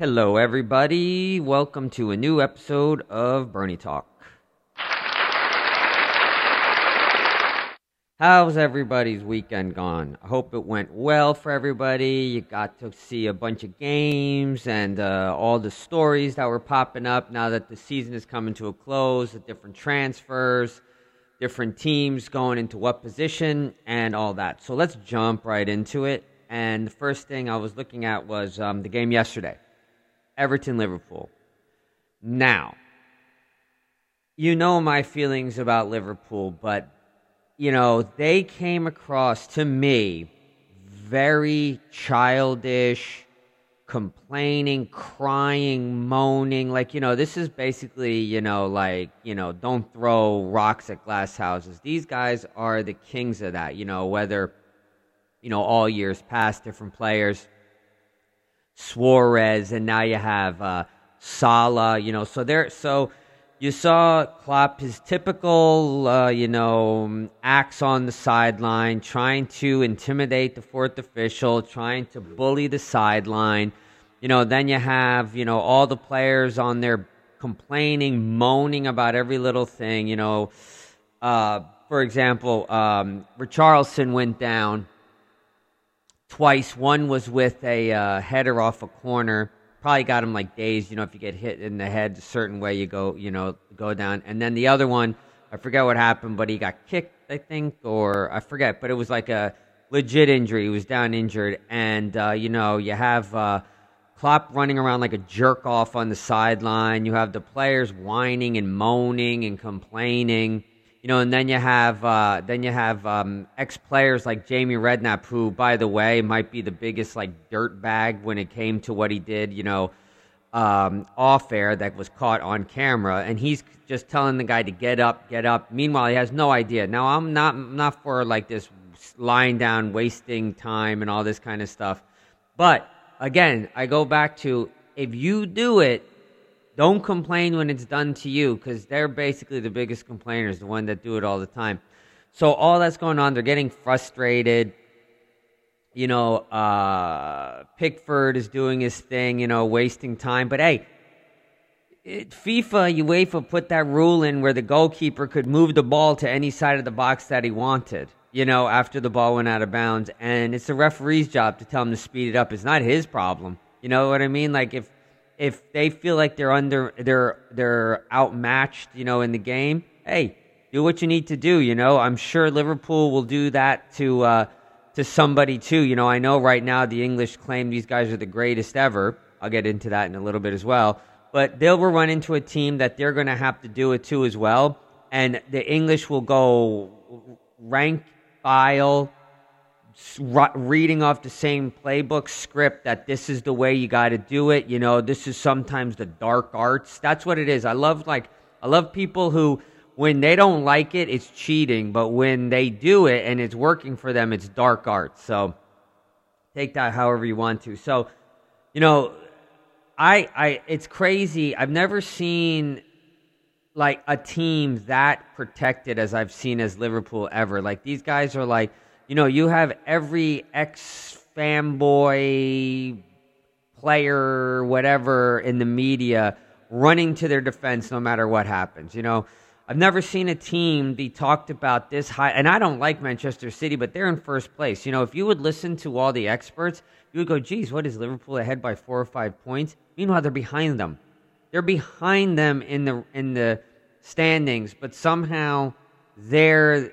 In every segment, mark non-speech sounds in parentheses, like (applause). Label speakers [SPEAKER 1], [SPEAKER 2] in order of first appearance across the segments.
[SPEAKER 1] Hello, everybody. Welcome to a new episode of Bernie Talk. How's everybody's weekend gone? I hope it went well for everybody. You got to see a bunch of games and uh, all the stories that were popping up now that the season is coming to a close, the different transfers, different teams going into what position, and all that. So let's jump right into it. And the first thing I was looking at was um, the game yesterday Everton Liverpool. Now, you know my feelings about Liverpool, but you know, they came across to me very childish, complaining, crying, moaning. Like, you know, this is basically, you know, like, you know, don't throw rocks at glass houses. These guys are the kings of that, you know, whether, you know, all years past, different players. Suarez, and now you have uh, Salah, you know, so they're, so you saw Klopp, his typical, uh, you know, acts on the sideline, trying to intimidate the fourth official, trying to bully the sideline. You know, then you have, you know, all the players on there complaining, moaning about every little thing. You know, uh, for example, um, Richarlison went down twice. One was with a uh, header off a corner probably got him like dazed. You know, if you get hit in the head a certain way, you go, you know, go down. And then the other one, I forget what happened, but he got kicked, I think, or I forget, but it was like a legit injury. He was down injured, and uh, you know, you have uh, Klopp running around like a jerk off on the sideline. You have the players whining and moaning and complaining. You know, and then you have uh, then you have um, ex players like Jamie Redknapp, who, by the way, might be the biggest like dirt bag when it came to what he did. You know, um, off air that was caught on camera, and he's just telling the guy to get up, get up. Meanwhile, he has no idea. Now, I'm not I'm not for like this lying down, wasting time, and all this kind of stuff. But again, I go back to if you do it don't complain when it's done to you because they're basically the biggest complainers, the one that do it all the time. So all that's going on, they're getting frustrated. You know, uh, Pickford is doing his thing, you know, wasting time. But hey, it, FIFA, UEFA put that rule in where the goalkeeper could move the ball to any side of the box that he wanted, you know, after the ball went out of bounds. And it's the referee's job to tell him to speed it up. It's not his problem. You know what I mean? Like if if they feel like they're under they're they're outmatched, you know, in the game, hey, do what you need to do. You know, I'm sure Liverpool will do that to uh, to somebody too. You know, I know right now the English claim these guys are the greatest ever. I'll get into that in a little bit as well. But they'll run into a team that they're going to have to do it too as well, and the English will go rank file reading off the same playbook script that this is the way you got to do it. You know, this is sometimes the dark arts. That's what it is. I love like I love people who when they don't like it, it's cheating, but when they do it and it's working for them, it's dark arts. So take that however you want to. So, you know, I I it's crazy. I've never seen like a team that protected as I've seen as Liverpool ever. Like these guys are like you know, you have every ex fanboy player, whatever, in the media running to their defense no matter what happens. You know, I've never seen a team be talked about this high. And I don't like Manchester City, but they're in first place. You know, if you would listen to all the experts, you would go, geez, what is Liverpool ahead by four or five points? Meanwhile, they're behind them. They're behind them in the in the standings, but somehow they're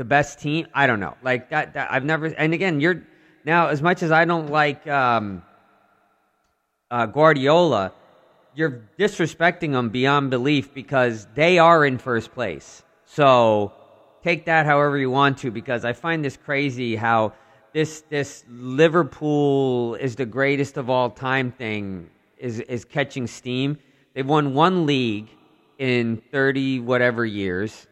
[SPEAKER 1] the best team. I don't know. Like that, that I've never. And again, you're now as much as I don't like um, uh, Guardiola, you're disrespecting them beyond belief because they are in first place. So take that however you want to because I find this crazy how this this Liverpool is the greatest of all time thing is is catching steam. They've won one league in 30 whatever years.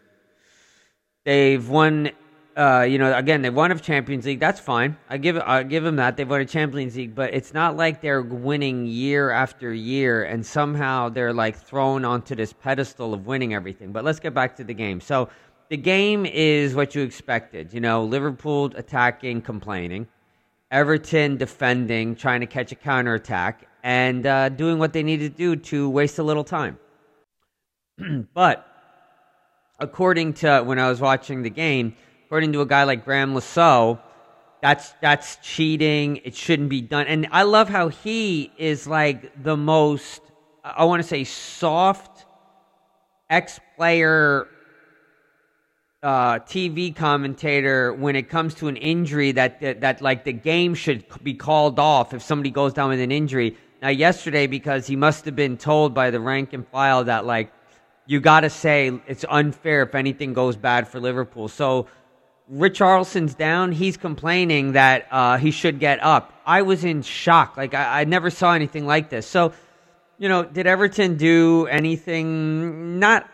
[SPEAKER 1] They've won, uh, you know, again, they've won a Champions League. That's fine. I give I give them that. They've won a Champions League, but it's not like they're winning year after year, and somehow they're like thrown onto this pedestal of winning everything. But let's get back to the game. So the game is what you expected. You know, Liverpool attacking, complaining. Everton defending, trying to catch a counterattack, and uh, doing what they needed to do to waste a little time. (clears throat) but according to when I was watching the game, according to a guy like Graeme Saux, that's that's cheating. It shouldn't be done. And I love how he is like the most I want to say soft ex player uh, TV commentator when it comes to an injury that, that that like the game should be called off if somebody goes down with an injury. Now yesterday because he must have been told by the rank and file that like you got to say it's unfair if anything goes bad for Liverpool. So Richarlison's down. He's complaining that uh, he should get up. I was in shock. Like I, I never saw anything like this. So, you know, did Everton do anything? Not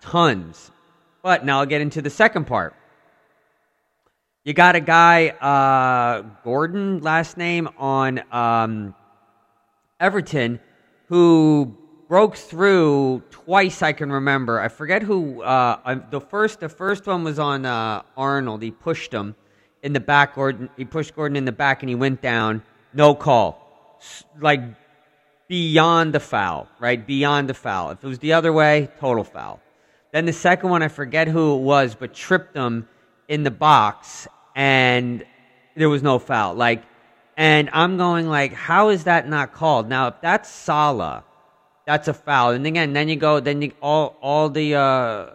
[SPEAKER 1] tons. But now I'll get into the second part. You got a guy, uh, Gordon, last name on um, Everton, who broke through twice I can remember. I forget who. Uh, the first, the first one was on uh, Arnold. He pushed him in the back. Gordon, he pushed Gordon in the back, and he went down. No call, like beyond the foul, right? Beyond the foul. If it was the other way, total foul. Then the second one, I forget who it was, but tripped him in the box, and there was no foul. Like, and I'm going like, how is that not called? Now, if that's Salah that's a foul. And again, then you go, then you, all all the uh,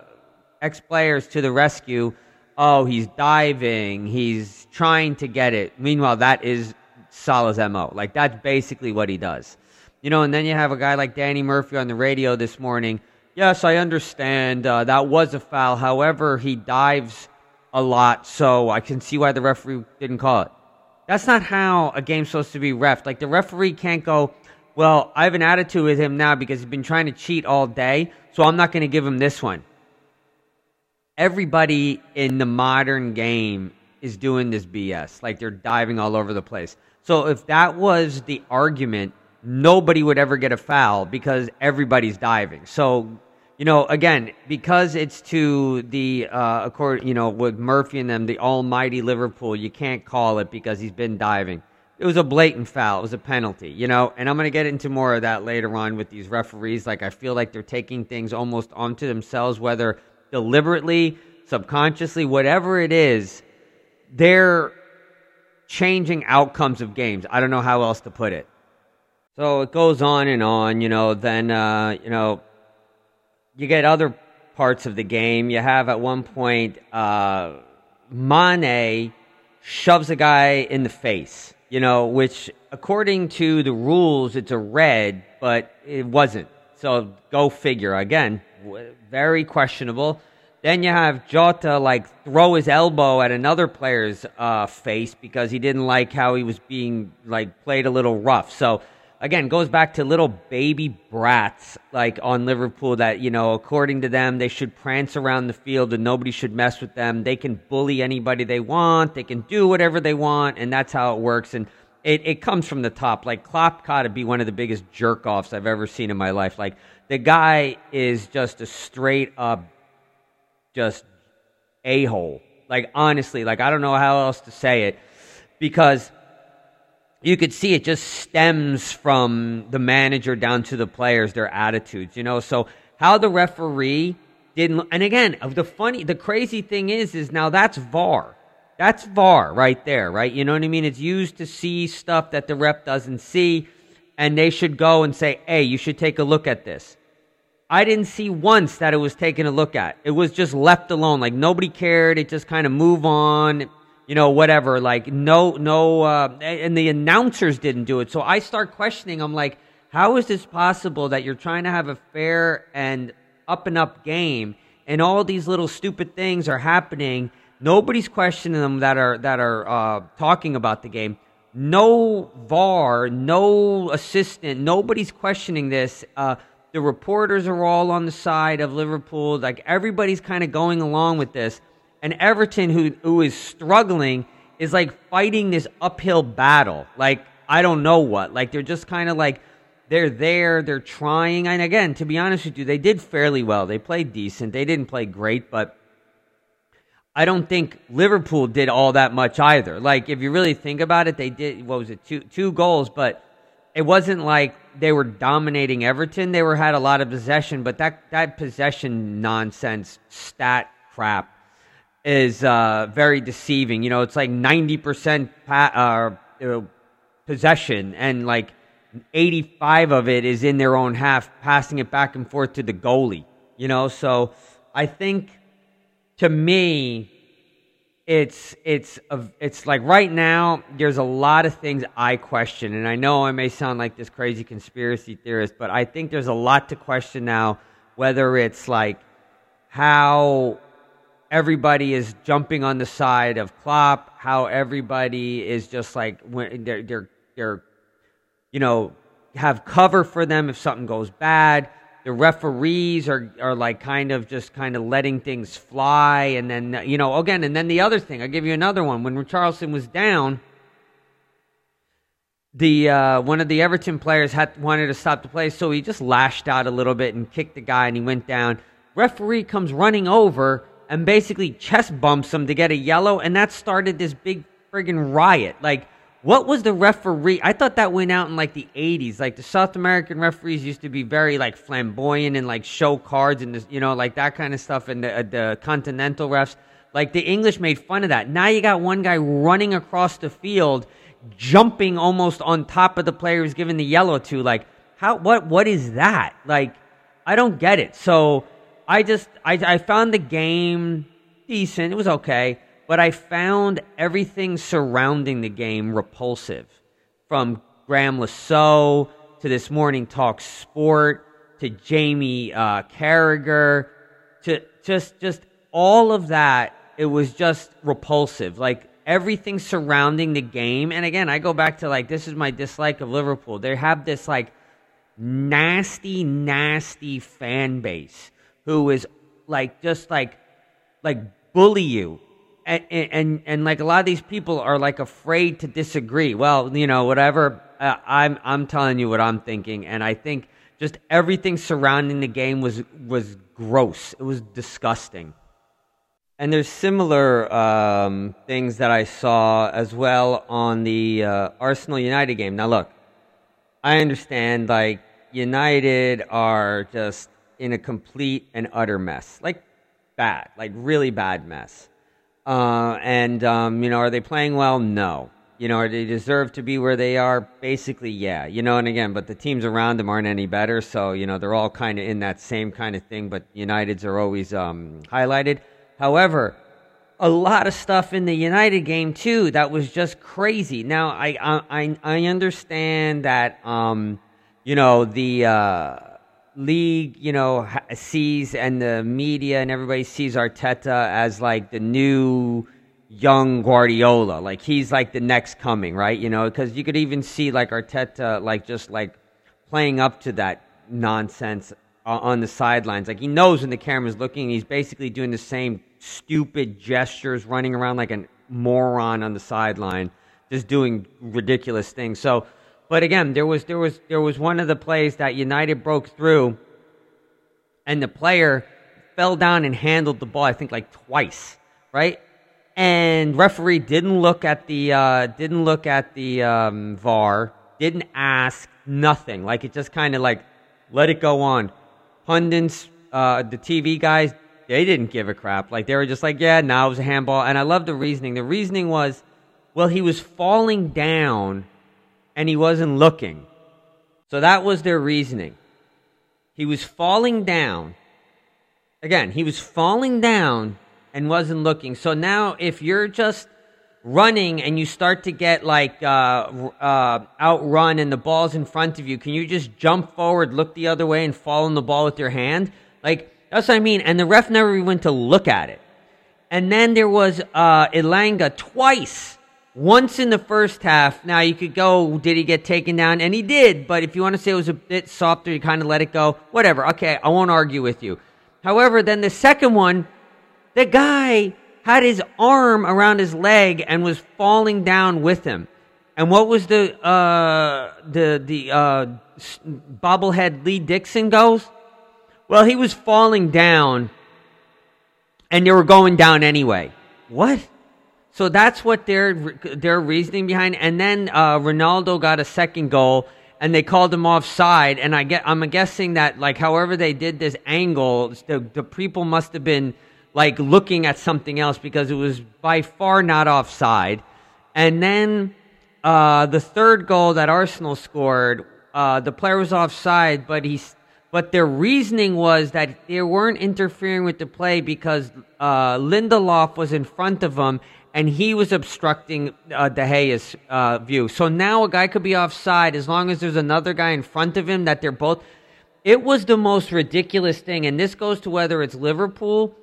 [SPEAKER 1] ex players to the rescue. Oh, he's diving. He's trying to get it. Meanwhile, that is Salah's mo. Like that's basically what he does. You know, and then you have a guy like Danny Murphy on the radio this morning. Yes, I understand uh, that was a foul. However, he dives a lot, so I can see why the referee didn't call it. That's not how a game's supposed to be ref. Like the referee can't go, well, I have an attitude with him now because he's been trying to cheat all day, so I'm not going to give him this one. Everybody in the modern game is doing this BS. Like they're diving all over the place. So if that was the argument, nobody would ever get a foul because everybody's diving. So, you know, again, because it's to the, uh, accord, you know, with Murphy and them, the almighty Liverpool, you can't call it because he's been diving it was a blatant foul. It was a penalty, you know. And I'm going to get into more of that later on with these referees. Like I feel like they're taking things almost onto themselves, whether deliberately, subconsciously, whatever it is. They're changing outcomes of games. I don't know how else to put it. So it goes on and on, you know. Then uh, you know, you get other parts of the game. You have at one point uh, Mane shoves a guy in the face you know, which according to the rules, it's a red, but it wasn't. So go figure. Again, very questionable. Then you have Jota like throw his elbow at another player's uh, face because he didn't like how he was being like played a little rough. So again, goes back to little baby brats like on Liverpool that, you know, according to them, they should prance around the field and nobody should mess with them. They can bully anybody they want, they can do whatever they want, and that's how it works. And it, it comes from the top. Like Klopp got to be one of the biggest jerk offs I've ever seen in my life. Like the guy is just a straight up just a hole. Like honestly, like I don't know how else to say it because you could see it just stems from the manager down to the players, their attitudes, you know. So how the referee didn't, and again, of the funny, the crazy thing is, is now that's VAR. That's VAR right there, right? You know what I mean? It's used to see stuff that the rep doesn't see, and they should go and say, hey, you should take a look at this. I didn't see once that it was taken a look at. It was just left alone. Like nobody cared. It just kind of move on you know, whatever. Like, no, no, uh, and the announcers didn't do it. So I start questioning. I'm like, how is this possible that you're trying to have a fair and up and up game, and all these little stupid things are happening? Nobody's questioning them that are that are uh, talking about the game. No VAR, no assistant, nobody's questioning this. Uh, the reporters are all on the side of Liverpool. Like everybody's kind of going along with this and Everton, who who is struggling, is like fighting this uphill battle. Like I don't know what. Like they're just kind of like they're there, they're trying. And again, to be honest with you, they did fairly well. They played decent. They didn't play great, but I don't think Liverpool did all that much either. Like if you really think about it, they did what was it two two goals, but it wasn't like they were dominating Everton. They were had a lot of possession, but that that possession nonsense stat crap is uh, very deceiving. You know, it's like ninety percent pa- uh, possession, and like eighty-five of it is in their own half, passing it back and forth to the goalie. You know, so I think to me, it's it's a, it's like right now there's a lot of things I question, and I know I may sound like this crazy conspiracy theorist, but I think there's a lot to question now. Whether it's like how everybody is jumping on the side of Klopp, how everybody is just like they're they're they're you know have cover for them if something goes bad. The referees are are like kind of just kind of letting things fly and then you know again and then the other thing i'll give you another one. When Richarlison was down the uh, one of the everton players had wanted to stop the play so he just lashed out a little bit and kicked the guy and he went down. Referee comes running over and basically chest bumps him to get a yellow and that started this big friggin' riot like what was the referee? I thought that went out in like the 80s. Like the South American referees used to be very like flamboyant and like show cards and this, you know like that kind of stuff. And the, uh, the continental refs, like the English made fun of that. Now you got one guy running across the field, jumping almost on top of the player who's given the yellow to. Like how? What? What is that? Like I don't get it. So I just I I found the game decent. It was okay but I found everything surrounding the game repulsive. From Graeme Saux to this morning talk sport to Jamie uh, Carragher to just just all of that. It was just repulsive. Like everything surrounding the game. And again, I go back to like this is my dislike of Liverpool. They have this like nasty, nasty fan base who is like just like like bully you and, and and like a lot of these people are like afraid to disagree. Well, you know, whatever. Uh, I'm I'm telling you what I'm thinking, and I think just everything surrounding the game was was gross. It was disgusting. And there's similar um, things that I saw as well on the uh, Arsenal United game. Now, look, I understand like United are just in a complete and utter mess, like bad, like really bad mess. Uh, and, um, you know, are they playing well? No. You know, are they deserve to be where they are? Basically, yeah. You know, and again, but the teams around them aren't any better. So, you know, they're all kind of in that same kind of thing, but United's are always um, highlighted. However, a lot of stuff in the United game too that was just crazy. Now I I I understand that um you know the uh league, you know, sees and the media and everybody sees Arteta as like the new young Guardiola. Like he's like the next coming, right? You know, because you could even see like Arteta like just like playing up to that nonsense on the sidelines. Like he knows when the camera's looking, he's basically doing the same stupid gestures, running around like a moron on the sideline, just doing ridiculous things. So but again, there was there was there was one of the plays that United broke through, and the player fell down and handled the ball. I think like twice, right? And referee didn't look at the uh, didn't look at the um, VAR, didn't ask nothing. Like it just kind of like let it go on. Pundits, uh, the TV guys, they didn't give a crap. Like they were just like, yeah, now it was a handball. And I love the reasoning. The reasoning was, well, he was falling down and he wasn't looking. So that was their reasoning. He was falling down. Again, he was falling down and wasn't looking. So now, if you're just running and you start to get like uh, uh, outrun and the ball's in front of you, can you just jump forward, look the other way, and fall on the ball with your hand? Like, that's what I mean. And the ref never even went to look at it. And then there was uh, Elanga twice once in the first half. Now you could go, did he get taken down? And he did, but if you want to say it was a bit softer, you kind of let it go. Whatever. Okay, I won't argue with you. However, then the second one, the guy had his arm around his leg and was falling down with him. And what was the uh, the the uh, bobblehead Lee Dixon goes? Well, he was falling down, and they were going down anyway. What? So that's what their their reasoning behind. And then uh, Ronaldo got a second goal, and they called him offside. And I get, I'm guessing that like however they did this angle, the the people must have been like looking at something else because it was by far not offside. And then uh, the third goal that Arsenal scored, uh, the player was offside, but he but their reasoning was that they weren't interfering with the play because uh, Lindelof was in front of them and he was obstructing uh, De Gea's uh, view. So now a guy could be offside as long as there's another guy in front of him that they're both. It was the most ridiculous thing, and this goes to whether it's Liverpool.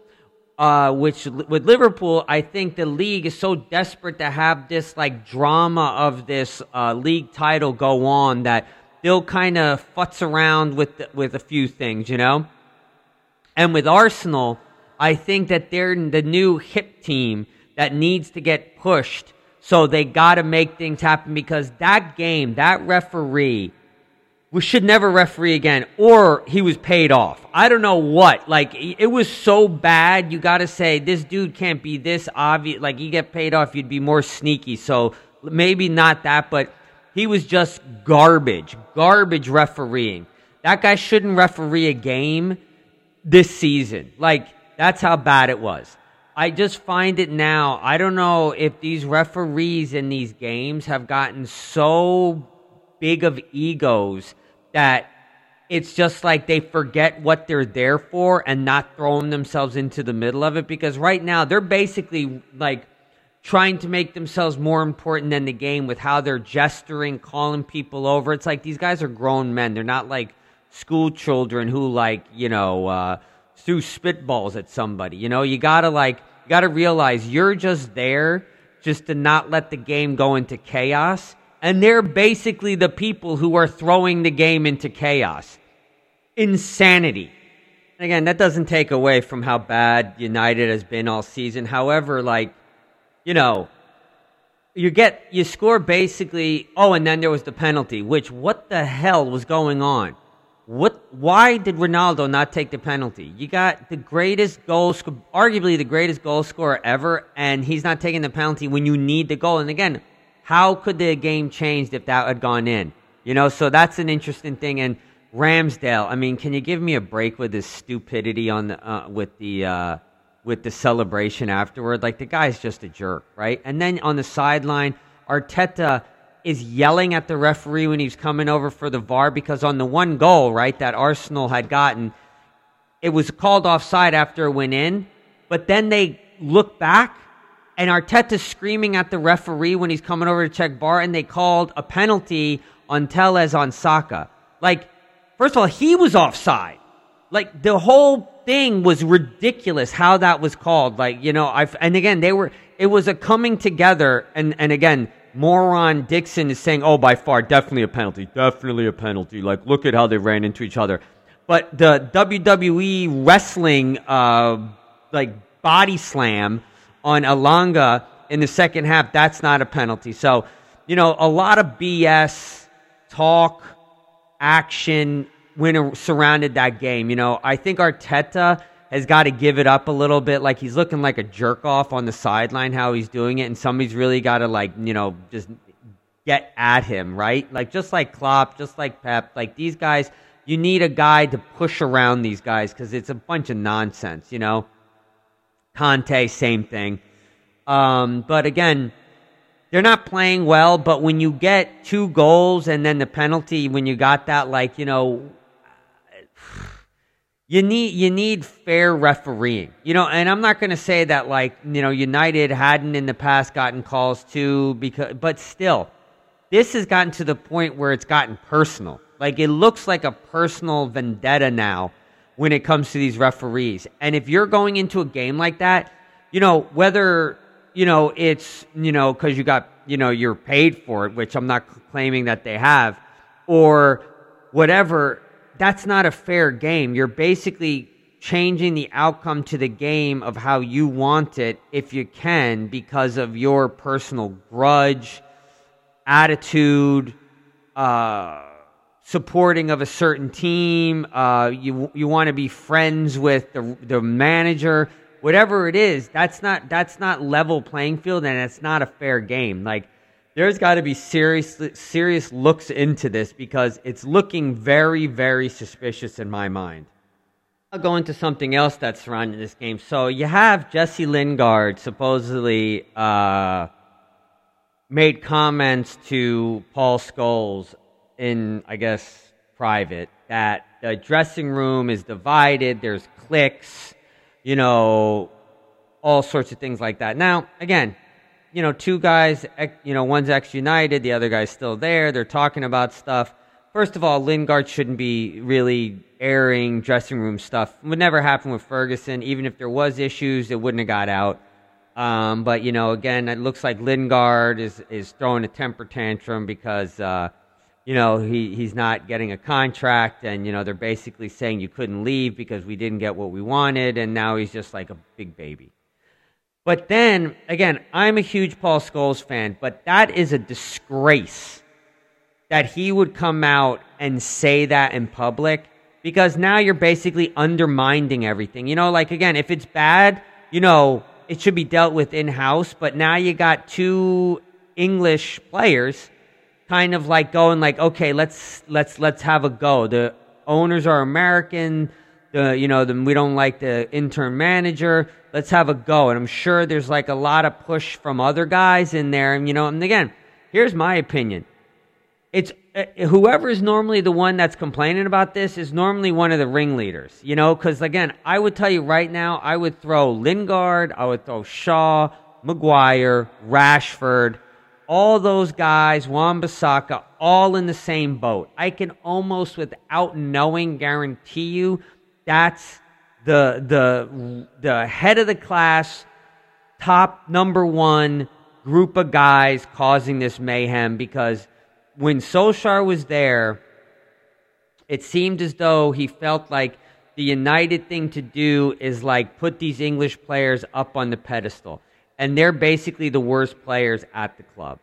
[SPEAKER 1] Uh, which with Liverpool, I think the league is so desperate to have this like drama of this uh, league title go on that they'll kind of futz around with with a few things, you know. And with Arsenal, I think that they're the new hip team that needs to get pushed. So they got to make things happen because that game, that referee, we should never referee again, or he was paid off. I don't know what. Like it was so bad. You got to say this dude can't be this obvious. Like you get paid off, you'd be more sneaky. So maybe not that, but he was just garbage, garbage refereeing. That guy shouldn't referee a game this season. Like, that's how bad it was. I just find it now. I don't know if these referees in these games have gotten so big of egos that it's just like they forget what they're there for and not throwing themselves into the middle of it because right now they're basically like trying to make themselves more important than the game with how they're gesturing, calling people over. It's like these guys are grown men. They're not like school children who like, you know, uh, threw spitballs at somebody. You know, you gotta like, you gotta realize you're just there just to not let the game go into chaos. And they're basically the people who are throwing the game into chaos. Insanity. And again, that doesn't take away from how bad United has been all season. However, like, you know, you get you score basically. Oh, and then there was the penalty. Which what the hell was going on? What? Why did Ronaldo not take the penalty? You got the greatest goal, arguably the greatest goal scorer ever, and he's not taking the penalty when you need the goal. And again, how could the game changed if that had gone in? You know, so that's an interesting thing. And Ramsdale, I mean, can you give me a break with this stupidity on the uh, with the uh, with the celebration afterward. Like the guy's just a jerk, right? And then on the sideline, Arteta is yelling at the referee when he's coming over for the VAR because on the one goal, right, that Arsenal had gotten, it was called offside after it went in, but then they look back and Arteta's screaming at the referee when he's coming over to check VAR and they called a penalty on Telles on Saka. Like, first of all, he was offside. Like the whole thing was ridiculous how that was called. Like, you know, I've, and again, they were it was a coming together and and again, moron Dixon is saying, "Oh, by far definitely a penalty. Definitely a penalty." Like, look at how they ran into each other. But the WWE wrestling uh like body slam on Elanga in the second half, that's not a penalty. So, you know, a lot of BS talk, action, when surrounded that game. You know, I think Arteta has got to give it up a little bit. Like he's looking like a jerk off on the sideline, how he's doing it, and somebody's really got to like you know just get at him, right? Like just like Klopp, just like Pep, like these guys. You need a guy to push around these guys because it's a bunch of nonsense, you know. Conte, same thing. Um, but again, they're not playing well. But when you get two goals and then the penalty, when you got that, like you know, you need you need fair refereeing. You know, and I'm not going to say that like, you know, United hadn't in the past gotten calls too because but still this has gotten to the point where it's gotten personal. Like it looks like a personal vendetta now when it comes to these referees. And if you're going into a game like that, you know, whether you know it's, you know, cuz you got, you know, you're paid for it, which I'm not claiming that they have, or whatever that's not a fair game. You're basically changing the outcome to the game of how you want it if you can because of your personal grudge, attitude, uh, supporting of a certain team. Uh, you you want to be friends with the the manager, whatever it is. That's not that's not level playing field, and it's not a fair game. Like there's got to be serious serious looks into this because it's looking very very suspicious in my mind. I'll go into something else that's surrounding this game. So you have Jesse Lingard supposedly uh, made comments to Paul Scholes in, I guess, private that the dressing room is divided. There's cliques, you know, all sorts of things like that. Now, again, you know, two guys, you know, one's ex United, the other guy's still there. They're talking about stuff. First of all, Lingard shouldn't be really airing dressing room stuff. It would never happen with Ferguson. Even if there was issues, it wouldn't have got out. Um, but you know, again, it looks like Lingard is is throwing a temper tantrum because uh, you know he he's not getting a contract, and you know they're basically saying you couldn't leave because we didn't get what we wanted, and now he's just like a big baby. But then again, I'm a huge Paul Scholes fan, but that is a disgrace that he would come out and say that in public because now you're basically undermining everything. You know, like again, if it's bad, you know, it should be dealt with in house, but now you got two English players kind of like going like, okay, let's let's let's have a go. The owners are American, the you know, the, we don't like the intern manager. Let's have a go. And I'm sure there's like a lot of push from other guys in there. And you know, and again, here's my opinion it's uh, whoever is normally the one that's complaining about this is normally one of the ringleaders, you know, because again, I would tell you right now, I would throw Lingard, I would throw Shaw, Maguire, Rashford, all those guys, Wan-Bissaka, all in the same boat. I can almost, without knowing, guarantee you that's the the the head of the class, top number one group of guys causing this mayhem because when Solskjaer was there, it seemed as though he felt like the united thing to do is like put these English players up on the pedestal. And they're basically the worst players at the club.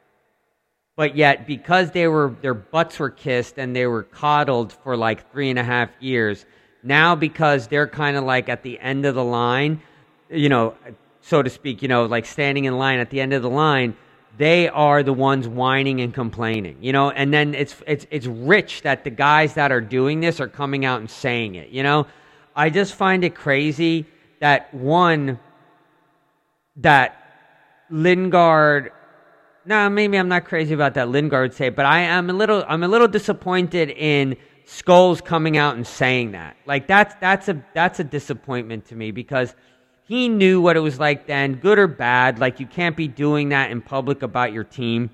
[SPEAKER 1] But yet, because they were their butts were kissed and they were coddled for like three and a half years, now because they're kind of like at the end of the line, you know, so to speak, you know, like standing in line at the end of the line, they are the ones whining and complaining, you know. And then it's it's it's rich that the guys that are doing this are coming out and saying it, you know. I just find it crazy that one that Lingard. No, maybe I'm not crazy about that Lingard say, but I am a little I'm a little disappointed in Scholes coming out and saying that. Like that's that's a that's a disappointment to me because he knew what it was like then, good or bad. Like, you can't be doing that in public about your team.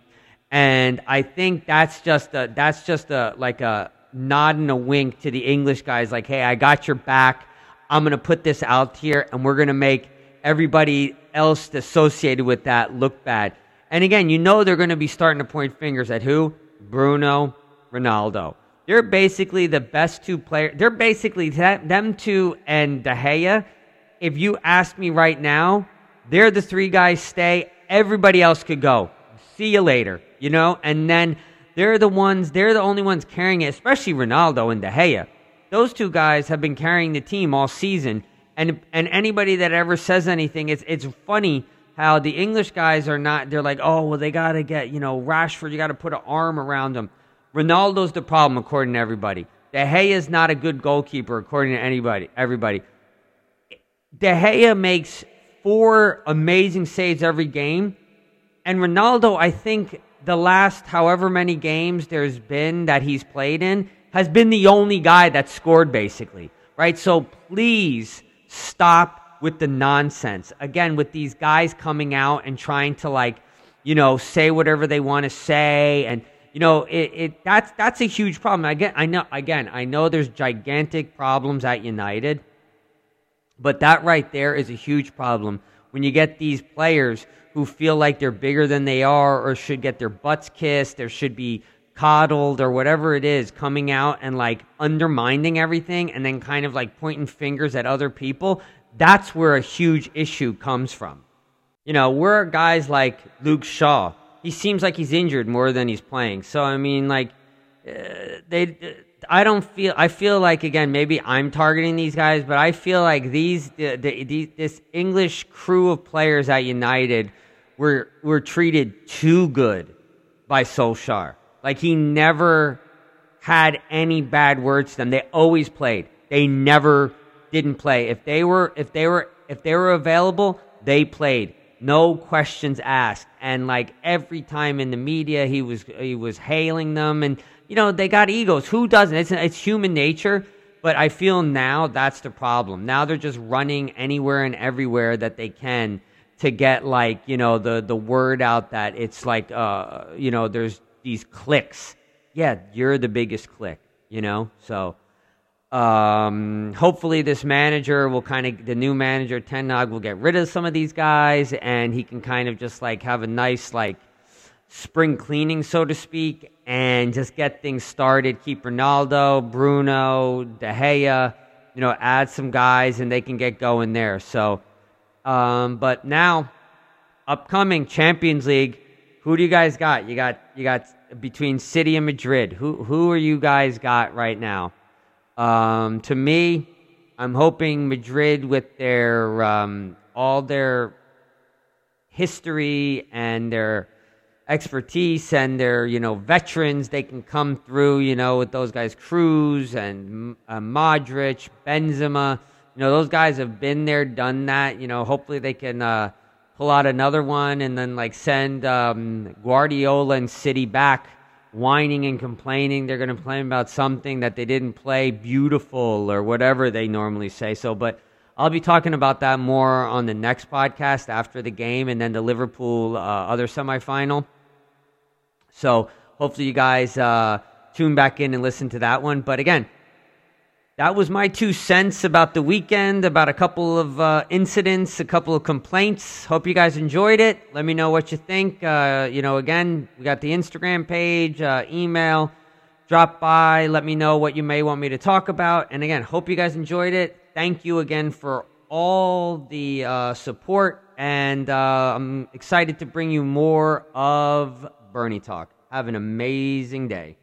[SPEAKER 1] And I think that's just a, that's just a, like a nod and a wink to the English guys, like, hey, I got your back. I'm to put this out here, and we're to make everybody else associated with that look bad. And again, you know they're to be starting to point fingers at who? Bruno, Ronaldo. They're basically the best two players. They're basically them two and De Gea if you ask me right now, they're the three guys stay. Everybody else could go. See you later, you know? And then they're the ones, they're the only ones carrying it, especially Ronaldo and De Gea. Those two guys have been carrying the team all season. And and anybody that ever says anything, it's it's funny how the English guys are not they're like, oh well they gotta get, you know, Rashford, you gotta put an arm around him. Ronaldo's the problem according to everybody. De Gea is not a good goalkeeper according to anybody everybody. De Gea makes four amazing saves every game. And Ronaldo, I think the last however many games there's been that he's played in, has been the only guy that scored basically. Right? So please stop with the nonsense. Again, with these guys coming out and trying to like, you know, say whatever they want to say and you know, it, it that's that's a huge problem. Again, I know again, I know there's gigantic problems at United but that right there is a huge problem when you get these players who feel like they're bigger than they are or should get their butts kissed or should be coddled or whatever it is coming out and like undermining everything and then kind of like pointing fingers at other people. That's where a huge issue comes from. You know, we're guys like Luke Shaw. He seems like he's injured more than he's playing. So, I mean, like, uh, they I don't feel. I feel like again, maybe I'm targeting these guys, but I feel like these, the, the, the, this English crew of players at United were were treated too good, by Solskjaer. Like he never had any bad words to them. They always played. They never didn't play. If they were if they were if they were available, they played. No questions asked. And like every time in the media he was he was hailing them and you know, they got egos. Who doesn't? It's it's human nature. But I feel now that's the problem. Now they're just running anywhere and everywhere that they can to get like you know the the word out that it's like uh you know there's these cliques. Yeah, you're the biggest clique. You know, so um, hopefully this manager will kind of the new manager Ten Hag will get rid of some of these guys and he can kind of just like have a nice like spring cleaning, so to speak, and just get things started. Keep Ronaldo, Bruno, De Gea, you know, add some guys and they can get going there. So, um, but now, upcoming Champions League, who do you guys got? You got you got between City and Madrid. Who who are you guys got right now? Um, to me, I'm hoping Madrid with their um, all their history and their expertise and their you know veterans they can come through you know with those guys Kroos and uh, Modric Benzema you know those guys have been there done that you know hopefully they can uh, pull out another one and then like send um, Guardiola and City back whining and complaining they're going to complain about something that they didn't play beautiful or whatever they normally say so but I'll be talking about that more on the next podcast after the game and then the Liverpool uh, other semifinal. So hopefully you guys uh, tune back in and listen to that one. But again, that was my two cents about the weekend, about a couple of uh, incidents, a couple of complaints. Hope you guys enjoyed it. Let me know what you think. Uh, you know, again, we got the Instagram page, uh, email. Drop by. Let me know what you may want me to talk about. And again, hope you guys enjoyed it thank you again for all the uh, support, and uh, I'm excited to bring you more of Bernie Talk. Have an amazing day.